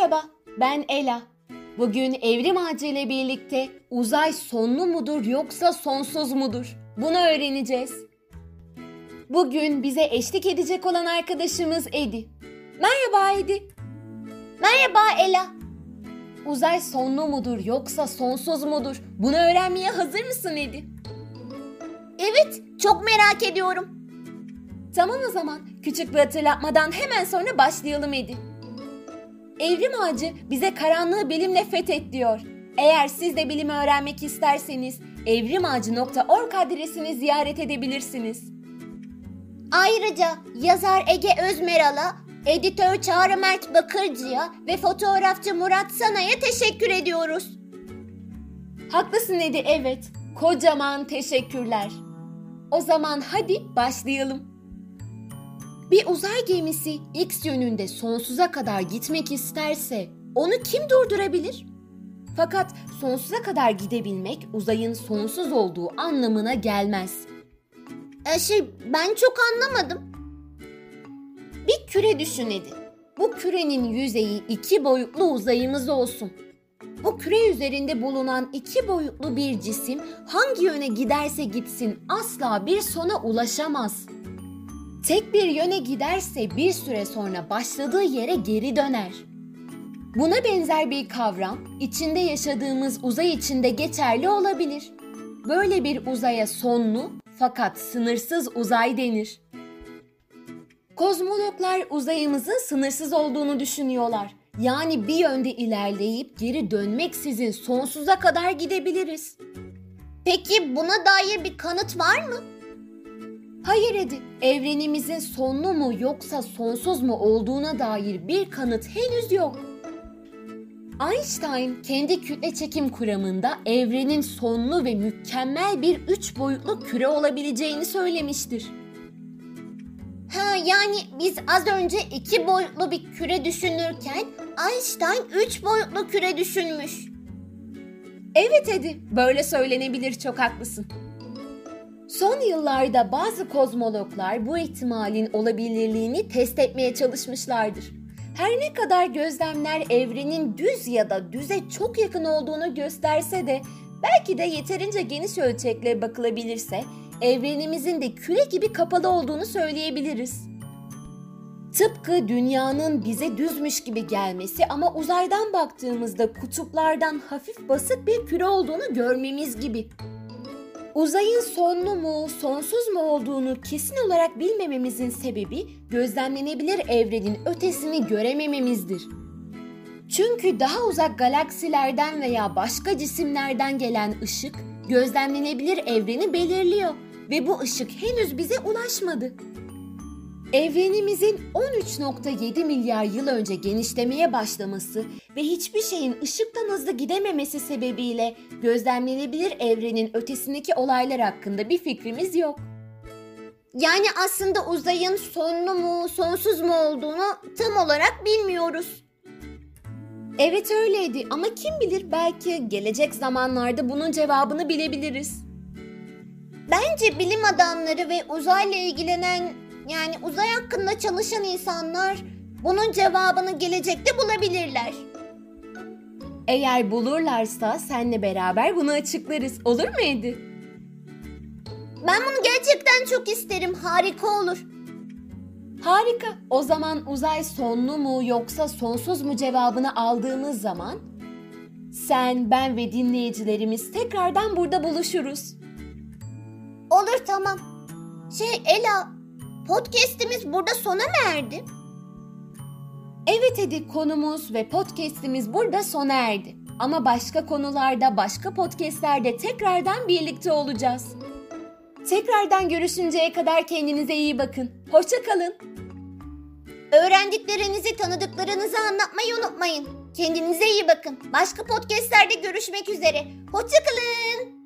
Merhaba, ben Ela. Bugün Evrim Ağacı ile birlikte uzay sonlu mudur yoksa sonsuz mudur? Bunu öğreneceğiz. Bugün bize eşlik edecek olan arkadaşımız Edi. Merhaba Edi. Merhaba Ela. Uzay sonlu mudur yoksa sonsuz mudur? Bunu öğrenmeye hazır mısın Edi? Evet, çok merak ediyorum. Tamam o zaman. Küçük bir hatırlatmadan hemen sonra başlayalım Edi. Evrim Ağacı bize karanlığı bilimle fethet diyor. Eğer siz de bilimi öğrenmek isterseniz evrimağacı.org adresini ziyaret edebilirsiniz. Ayrıca yazar Ege Özmeral'a, editör Çağrı Mert Bakırcı'ya ve fotoğrafçı Murat Sana'ya teşekkür ediyoruz. Haklısın Edi evet. Kocaman teşekkürler. O zaman hadi başlayalım. Bir uzay gemisi X yönünde sonsuza kadar gitmek isterse onu kim durdurabilir? Fakat sonsuza kadar gidebilmek uzayın sonsuz olduğu anlamına gelmez. E şey, ben çok anlamadım. Bir küre düşün Edi. Bu kürenin yüzeyi iki boyutlu uzayımız olsun. Bu küre üzerinde bulunan iki boyutlu bir cisim hangi yöne giderse gitsin asla bir sona ulaşamaz. Tek bir yöne giderse bir süre sonra başladığı yere geri döner. Buna benzer bir kavram içinde yaşadığımız uzay içinde geçerli olabilir. Böyle bir uzaya sonlu fakat sınırsız uzay denir. Kozmologlar uzayımızın sınırsız olduğunu düşünüyorlar. Yani bir yönde ilerleyip geri dönmeksizin sonsuza kadar gidebiliriz. Peki buna dair bir kanıt var mı? Hayır Edi, evrenimizin sonlu mu yoksa sonsuz mu olduğuna dair bir kanıt henüz yok. Einstein kendi kütle çekim kuramında evrenin sonlu ve mükemmel bir üç boyutlu küre olabileceğini söylemiştir. Ha yani biz az önce iki boyutlu bir küre düşünürken Einstein üç boyutlu küre düşünmüş. Evet Edi, böyle söylenebilir çok haklısın. Son yıllarda bazı kozmologlar bu ihtimalin olabilirliğini test etmeye çalışmışlardır. Her ne kadar gözlemler evrenin düz ya da düze çok yakın olduğunu gösterse de belki de yeterince geniş ölçekle bakılabilirse evrenimizin de küre gibi kapalı olduğunu söyleyebiliriz. Tıpkı dünyanın bize düzmüş gibi gelmesi ama uzaydan baktığımızda kutuplardan hafif basık bir küre olduğunu görmemiz gibi. Uzayın sonlu mu, sonsuz mu olduğunu kesin olarak bilmememizin sebebi gözlemlenebilir evrenin ötesini göremememizdir. Çünkü daha uzak galaksilerden veya başka cisimlerden gelen ışık gözlemlenebilir evreni belirliyor ve bu ışık henüz bize ulaşmadı. Evrenimizin 13.7 milyar yıl önce genişlemeye başlaması ve hiçbir şeyin ışıktan hızlı gidememesi sebebiyle gözlemlenebilir evrenin ötesindeki olaylar hakkında bir fikrimiz yok. Yani aslında uzayın sonlu mu, sonsuz mu olduğunu tam olarak bilmiyoruz. Evet öyleydi ama kim bilir belki gelecek zamanlarda bunun cevabını bilebiliriz. Bence bilim adamları ve uzayla ilgilenen yani uzay hakkında çalışan insanlar bunun cevabını gelecekte bulabilirler. Eğer bulurlarsa senle beraber bunu açıklarız. Olur mu Edi? Ben bunu gerçekten çok isterim. Harika olur. Harika. O zaman uzay sonlu mu yoksa sonsuz mu cevabını aldığımız zaman sen, ben ve dinleyicilerimiz tekrardan burada buluşuruz. Olur tamam. Şey Ela, podcast'imiz burada sona mı erdi? Evet Edi konumuz ve podcast'imiz burada sona erdi. Ama başka konularda, başka podcast'lerde tekrardan birlikte olacağız. Tekrardan görüşünceye kadar kendinize iyi bakın. Hoşça kalın. Öğrendiklerinizi tanıdıklarınızı anlatmayı unutmayın. Kendinize iyi bakın. Başka podcastlerde görüşmek üzere. Hoşça kalın.